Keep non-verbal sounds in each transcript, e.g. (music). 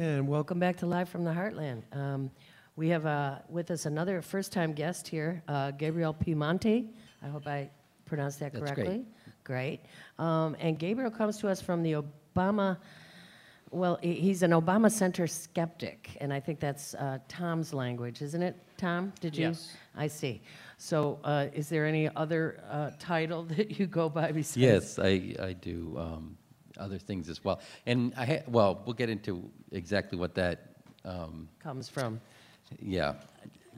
And welcome back to Live from the Heartland. Um, we have uh, with us another first time guest here, uh, Gabriel Piemonte. I hope I pronounced that That's correctly. Great. Um, and Gabriel comes to us from the Obama, well, he's an Obama Center skeptic. And I think that's uh, Tom's language, isn't it, Tom? Did you? Yes. I see. So uh, is there any other uh, title (laughs) that you go by besides? Yes, I, I do um, other things as well. And I, ha- well, we'll get into exactly what that, um, Comes from. yeah,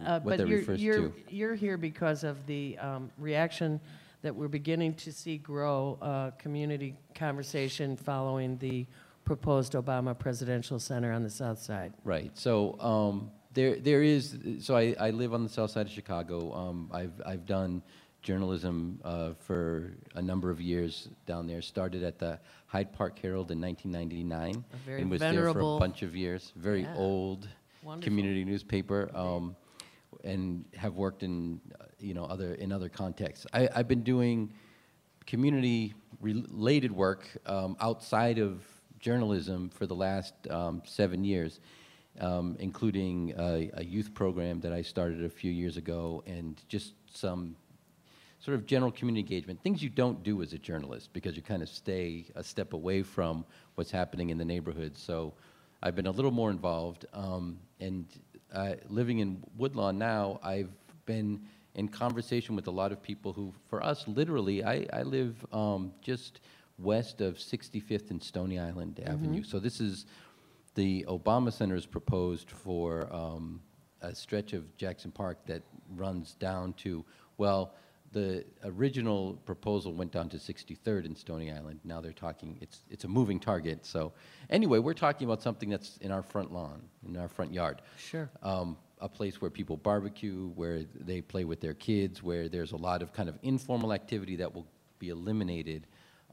Uh, what that But you're, refers you're, to. you're here because of the um, reaction that we're beginning to see grow, uh, community conversation following the proposed Obama Presidential Center on the South Side. Right. So um, there, there is. So I, I live on the south side of Chicago. Um, I've, I've done journalism uh, for a number of years down there. Started at the Hyde Park Herald in 1999, A very and was there for a bunch of years. Very Yeah. old Wonderful. community newspaper. Um, and have worked in, uh, you know, other in other contexts. I, I've been doing community related work um, outside of journalism for the last um, seven years, um, including a, a youth program that I started a few years ago, and just some sort of general community engagement, things you don't do as a journalist because you kind of stay a step away from what's happening in the neighborhood. So I've been a little more involved. Um, and uh, living in Woodlawn now, I've been in conversation with a lot of people who, for us, literally, I, I live um, just west of 65th and Stony Island Avenue. So this is the Obama Center is proposed for um, a stretch of Jackson Park that runs down to, well, the original proposal went down to 63rd in Stony Island. Now they're talking, it's, it's a moving target. So anyway, we're talking about something that's in our front lawn, in our front yard. Sure. Um, a place where people barbecue, where they play with their kids, where there's a lot of kind of informal activity that will be eliminated.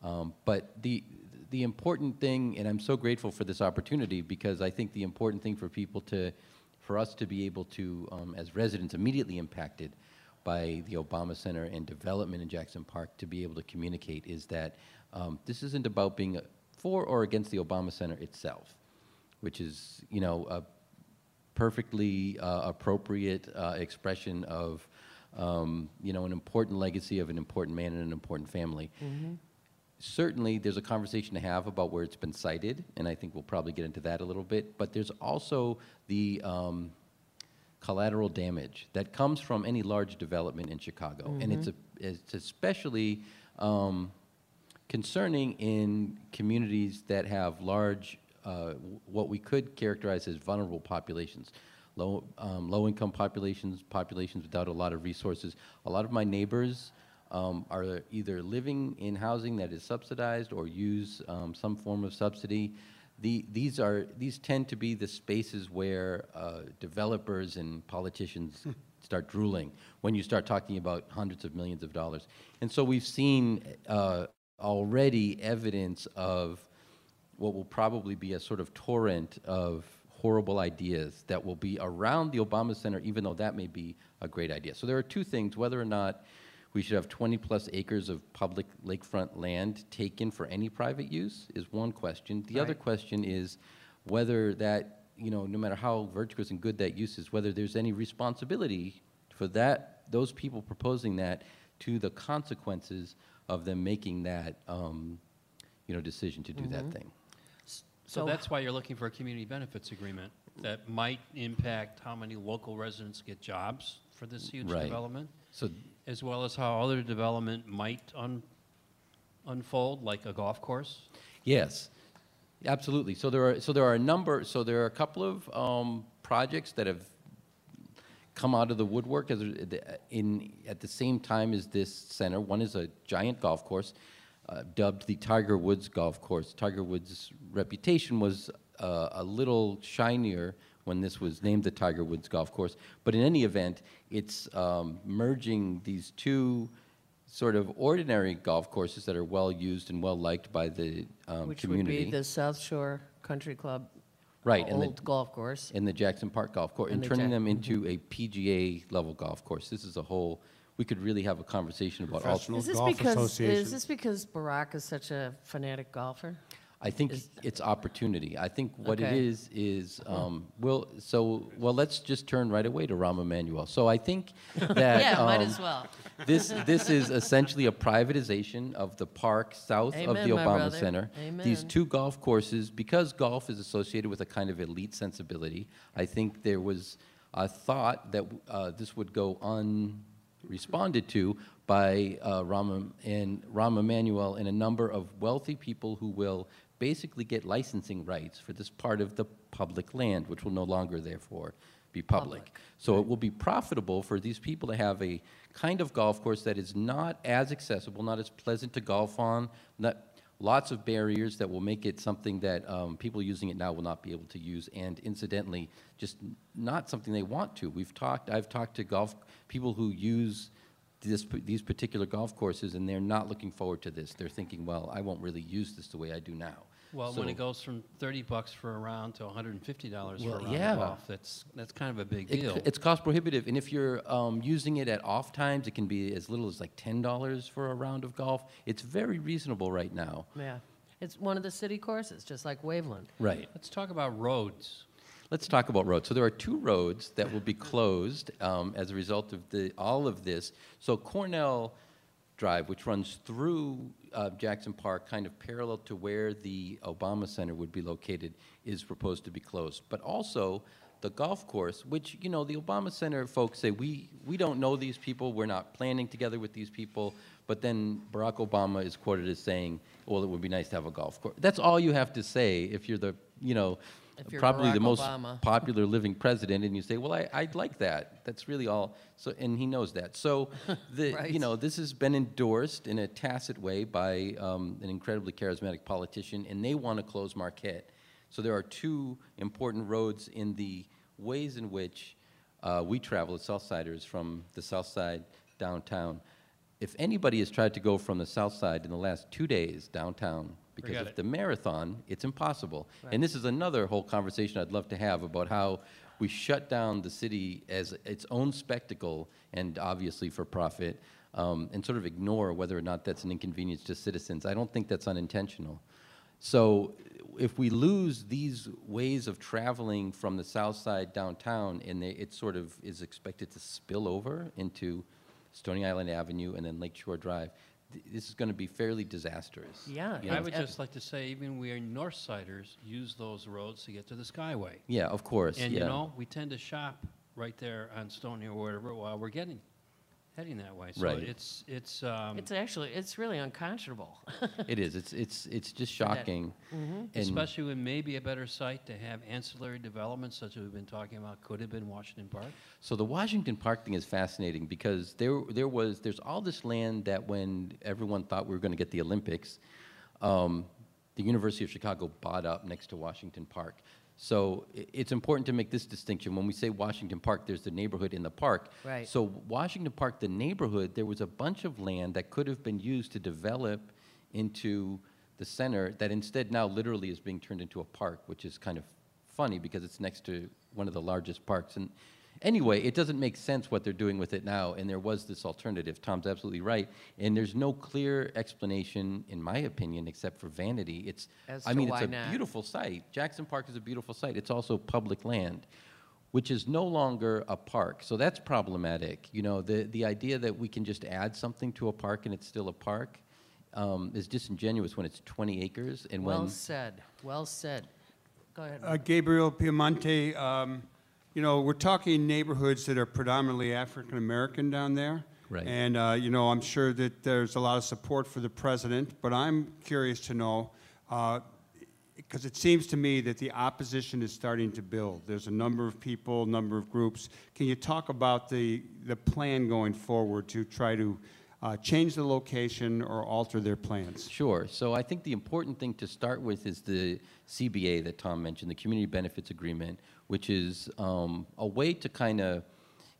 Um, but the, the important thing, and I'm so grateful for this opportunity because I think the important thing for people to, for us to be able to, um, as residents immediately impacted by the Obama Center and development in Jackson Park, to be able to communicate is that um, this isn't about being for or against the Obama Center itself, which is, you know, a perfectly uh, appropriate uh, expression of, um, you know, an important legacy of an important man and an important family. Certainly, there's a conversation to have about where it's been sited, and I think we'll probably get into that a little bit. But there's also the um, collateral damage that comes from any large development in Chicago, and it's a, it's especially um, concerning in communities that have large, uh, what we could characterize as vulnerable populations, low, um, low-income populations, populations without a lot of resources. A lot of my neighbors um, are either living in housing that is subsidized or use um, some form of subsidy. The, these are these tend to be the spaces where uh, developers and politicians start drooling when you start talking about hundreds of millions of dollars. And so we've seen uh, already evidence of what will probably be a sort of torrent of horrible ideas that will be around the Obama Center, even though that may be a great idea. So there are two things whether or not we should have 20 plus acres of public lakefront land taken for any private use is one question. The other question is whether that, you know, no matter how virtuous and good that use is, whether there's any responsibility for that, those people proposing that to the consequences of them making that, um, you know, decision to do that thing. So So- that's why you're looking for a community benefits agreement that might impact how many local residents get jobs for this huge Right. development, So as well as how other development might un- unfold, like a golf course. Yes, absolutely. So there are so there are a number. So there are a couple of um, projects that have come out of the woodwork as in at the same time as this center. One is a giant golf course, uh, dubbed the Tiger Woods Golf Course. Tiger Woods' reputation was uh, a little shinier when this was named the Tiger Woods Golf Course. But in any event, it's um, merging these two sort of ordinary golf courses that are well used and well liked by the um, Which community. would be the South Shore Country Club Right, and the- old golf course. in the Jackson Park Golf Course and And the turning Jack- them into a PGA level golf course. This is a whole. We could really have a conversation about all. Is this Golf because, is this because Barack is such a fanatic golfer? I think it's opportunity. I think what it Okay. is is um, well, so well. Let's just turn right away to Rahm Emanuel. So I think (laughs) that Yeah, might um, as well. this this is essentially a privatization of the park south of Amen, the my Obama brother. Center. These Amen. two golf courses, because golf is associated with a kind of elite sensibility, I think there was a thought that uh, this would go unresponded to by uh, Rahm and Rahm Emanuel and a number of wealthy people who will basically get licensing rights for this part of the public land, which will no longer, therefore, be public. Public. So it will be profitable for these people to have a kind of golf course that is not as accessible, not as pleasant to golf on, not, lots of barriers that will make it something that um, people using it now will not be able to use, and incidentally, just not something they want to. We've talked, I've talked to golf, people who use this, these particular golf courses, and they're not looking forward to this. They're thinking, well, I won't really use this the way I do now. Well, when it goes from 30 bucks for a round to 150 dollars for Well, a round yeah. of golf, that's, that's kind of a big It deal. It's cost prohibitive, and if you're um, using it at off times, it can be as little as like ten dollars for a round of golf. It's very reasonable right now. Yeah. It's one of the city courses, just like Waveland. Right. Let's talk about roads. Let's talk about roads. So there are two roads that will be closed um, as a result of the all of this. So Cornell Drive, which runs through uh, Jackson Park, kind of parallel to where the Obama Center would be located, is proposed to be closed. But also the golf course, which you know the Obama Center folks say we we don't know these people, we're not planning together with these people. But then Barack Obama is quoted as saying, "Well, it would be nice to have a golf course." That's all you have to say if you're the you know. Probably the most Obama. (laughs) popular living president, and you say, "Well, I, I'd like that." That's really all. So, and he knows that. So, (laughs) the Right. you know, this has been endorsed in a tacit way by um, an incredibly charismatic politician, and they want to close Marquette. So, there are two important roads in the ways in which uh, we travel as Southsiders from the South Side downtown. If anybody has tried to go from the South Side in the last two days downtown because Forget of it. the marathon, it's impossible. Right. And this is another whole conversation I'd love to have about how we shut down the city as its own spectacle and obviously for profit, um, and sort of ignore whether or not that's an inconvenience to citizens. I don't think that's unintentional. So if we lose these ways of traveling from the south side downtown, and they, it sort of is expected to spill over into Stony Island Avenue and then Lakeshore Drive, this is going to be fairly disastrous. Yeah, you I would just like to say, even we are Northsiders use those roads to get to the Skyway. Yeah, of course. And yeah. you know, we tend to shop right there on Stony or wherever while we're getting, heading that way. So Right. it's, it's, um, It's actually, it's really unconscionable. (laughs) It is. It's it's it's just that- shocking. And especially when maybe a better site to have ancillary developments such as we've been talking about could have been Washington Park. so the Washington Park thing is fascinating because there there was there's all this land that when everyone thought we were going to get the Olympics, um, the University of Chicago bought up next to Washington Park. So it's important to make this distinction. When we say Washington Park, there's the neighborhood in the park. Right. So Washington Park, the neighborhood, there was a bunch of land that could have been used to develop into the center that instead now literally is being turned into a park, which is kind of funny because it's next to one of the largest parks. And anyway, it doesn't make sense what they're doing with it now. And there was this alternative. Tom's absolutely right. And there's no clear explanation, in my opinion, except for vanity. It's, As I mean, it's a not. beautiful site. Jackson Park is a beautiful site. It's also public land which is no longer a park. So that's problematic. You know, the, the idea that we can just add something to a park and it's still a park um, is disingenuous when it's 20 acres and when. Well said, well said. Go ahead. Uh, Gabriel Piemonte, um, you know, we're talking neighborhoods that are predominantly African American down there. Right. And, uh, you know, I'm sure that there's a lot of support for the president, but I'm curious to know, because it seems to me that the opposition is starting to build. There's a number of people, number of groups. Can you talk about the, the plan going forward to try to uh, change the location or alter their plans? Sure. So I think the important thing to start with is the CBA that Tom mentioned, the Community Benefits Agreement, which is um, a way to kind of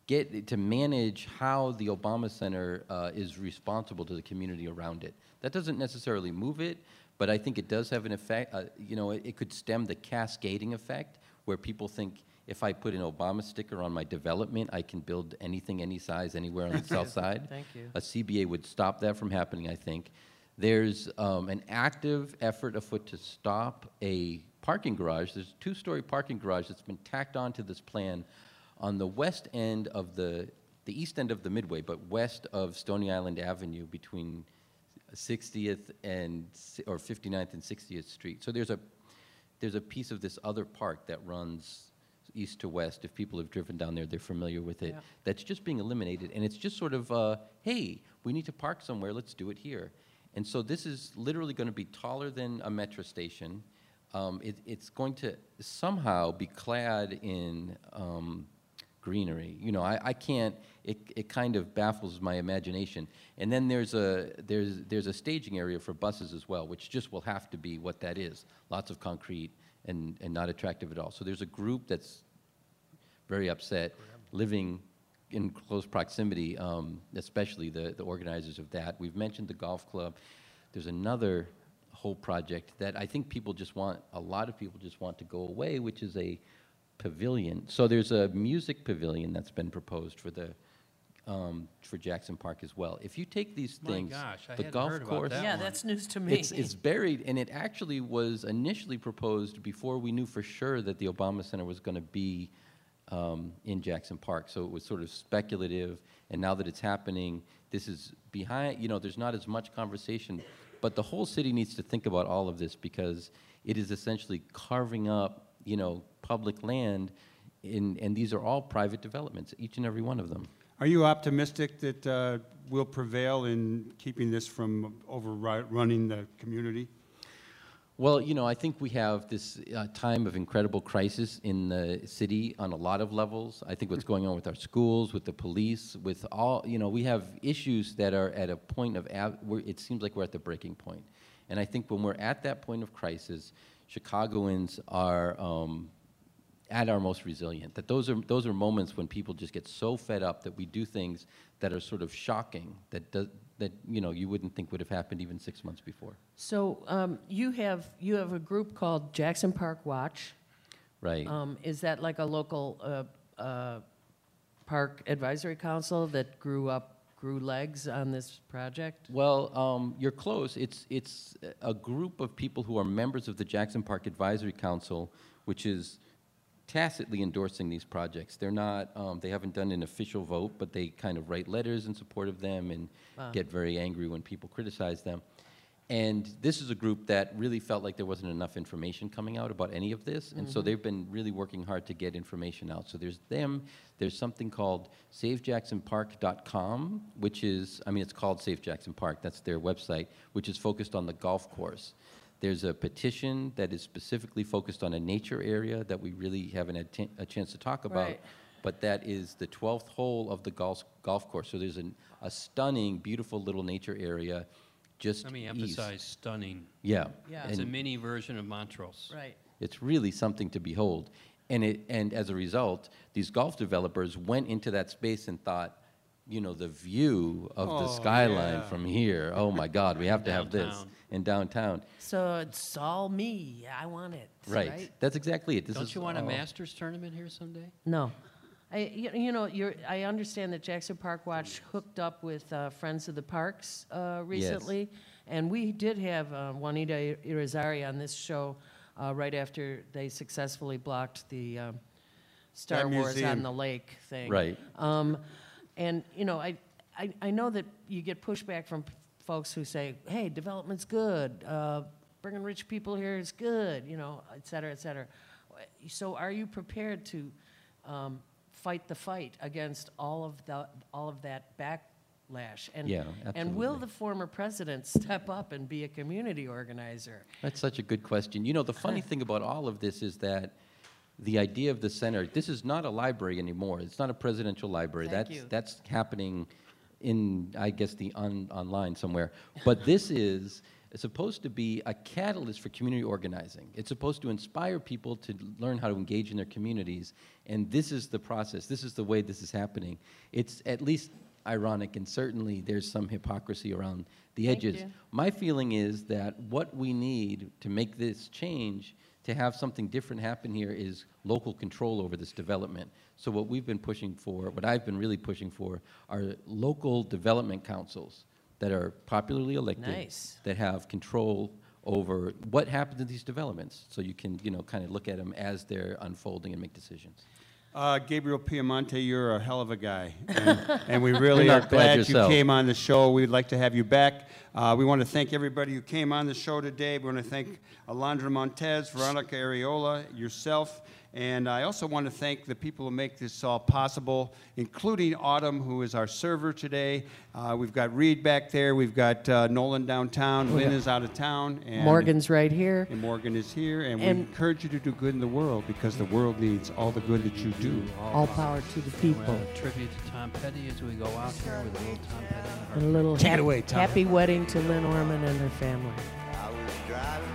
get to manage how the Obama Center uh, is responsible to the community around it. That doesn't necessarily move it, but I think it does have an effect. Uh, you know, it, it could stem the cascading effect where people think if I put an Obama sticker on my development, I can build anything, any size, anywhere on the (laughs) south side. Thank you. A CBA would stop that from happening, I think. There's um, an active effort afoot to stop a parking garage. There's a two-story parking garage that's been tacked onto this plan on the west end of the, the east end of the Midway, but west of Stony Island Avenue between 60th and, or 59th and 60th Street. So there's a, there's a piece of this other park that runs east to west. If people have driven down there, they're familiar with it. Yeah. That's just being eliminated, and it's just sort of, uh, hey, we need to park somewhere, let's do it here. And so this is literally going to be taller than a metro station. Um, it, it's going to somehow be clad in um, greenery. You know, I, I can't. It, it kind of baffles my imagination. And then there's a there's there's a staging area for buses as well, which just will have to be what that is. Lots of concrete and and not attractive at all. So there's a group that's very upset living in close proximity, um, especially the, the organizers of that. We've mentioned the golf club. There's another whole project that I think people just want, a lot of people just want to go away, which is a pavilion. So there's a music pavilion that's been proposed for the, um, for Jackson Park as well. If you take these My things, gosh, I the hadn't golf heard about course, that Yeah, one. that's news to me. it's, it's buried, and it actually was initially proposed before we knew for sure that the Obama Center was going to be um, in Jackson Park. So it was sort of speculative, and now that it's happening, this is behind, you know, there's not as much conversation. But the whole city needs to think about all of this because it is essentially carving up, you know, public land, in, and these are all private developments, each and every one of them. Are you optimistic that uh, we'll prevail in keeping this from overrunning the community? Well, you know, I think we have this uh, time of incredible crisis in the city on a lot of levels. I think what's going on with our schools, with the police, with all, you know, we have issues that are at a point of, it seems like we're at the breaking point. And I think when we're at that point of crisis, Chicagoans are um, at our most resilient. That those are, those are moments when people just get so fed up that we do things that are sort of shocking, that, does, that you know, you wouldn't think would have happened even six months before. So um, you have, you have a group called Jackson Park Watch. Right. Um, Is that like a local uh, uh, park advisory council that grew up, grew legs on this project? Well, um, you're close. It's, it's a group of people who are members of the Jackson Park Advisory Council, which is tacitly endorsing these projects. They're not, um, they haven't done an official vote, but they kind of write letters in support of them and Wow. get very angry when people criticize them. And this is a group that really felt like there wasn't enough information coming out about any of this, and so they've been really working hard to get information out. So there's them, there's something called SaveJacksonPark.com, which is, I mean, it's called Save Jackson Park, that's their website, which is focused on the golf course. There's a petition that is specifically focused on a nature area that we really haven't had a chance to talk about. Right. But that is the 12th hole of the golf, golf course. So there's an, a stunning, beautiful little nature area just Let me east. emphasize stunning. Yeah. Yeah. It's a mini version of Montrose. Right. it's really something to behold. And, it, and as a result, these golf developers went into that space and thought, you know, the view of the Oh, skyline yeah. from here, oh my God, we have to have this. In downtown. So it's all me, I want it, Right. right? That's exactly it. This Don't is you want a Masters tournament here someday? No. I, you you know, you're, I understand that Jackson Park Watch hooked up with uh, Friends of the Parks uh, recently. And we did have uh, Juanita Irizarry on this show uh, right after they successfully blocked the um, Star That Wars on the Lake thing. Right. Um, and, you know, I, I, I know that you get pushback from folks who say, hey, development's good, uh, bringing rich people here is good, you know, et cetera, et cetera. So are you prepared to um, fight the fight against all of the, all of that backlash? And, Yeah, And will the former president step up and be a community organizer? That's such a good question. You know, the funny (laughs) thing about all of this is that the idea of the center, this is not a library anymore. It's not a presidential library. Thank that's you. that's happening in I guess the on, online somewhere. But this is supposed to be a catalyst for community organizing. It's supposed to inspire people to learn how to engage in their communities. And this is the process. This is the way this is happening. It's at least ironic and certainly there's some hypocrisy around the edges. My feeling is that what we need to make this change, to have something different happen here, is local control over this development. So what we've been pushing for, what I've been really pushing for, are local development councils that are popularly elected. Nice. That have control over what happens in these developments, so you can, you know, kind of look at them as they're unfolding and make decisions. Uh, Gabriel Piemonte, you're a hell of a guy, and, and we (laughs) really You're glad glad you came on the show. We'd like to have you back. Uh, we want to thank everybody who came on the show today. We want to thank Alondra Montez, Veronica Ariola, yourself, and I also want to thank the people who make this all possible, including Autumn, who is our server today. Uh, we've got Reed back there. We've got uh, Nolan downtown. Lynn is out of town. And Morgan's right here. and Morgan is here, and, we encourage you to do good in the world because the world needs all the good that you do. All power to the people. Uh, Tribute to Tom Petty as we go out here with a little Tom Petty And a little Take it hap- away, Tom. happy wedding to Lynn Orman and her family. I was driving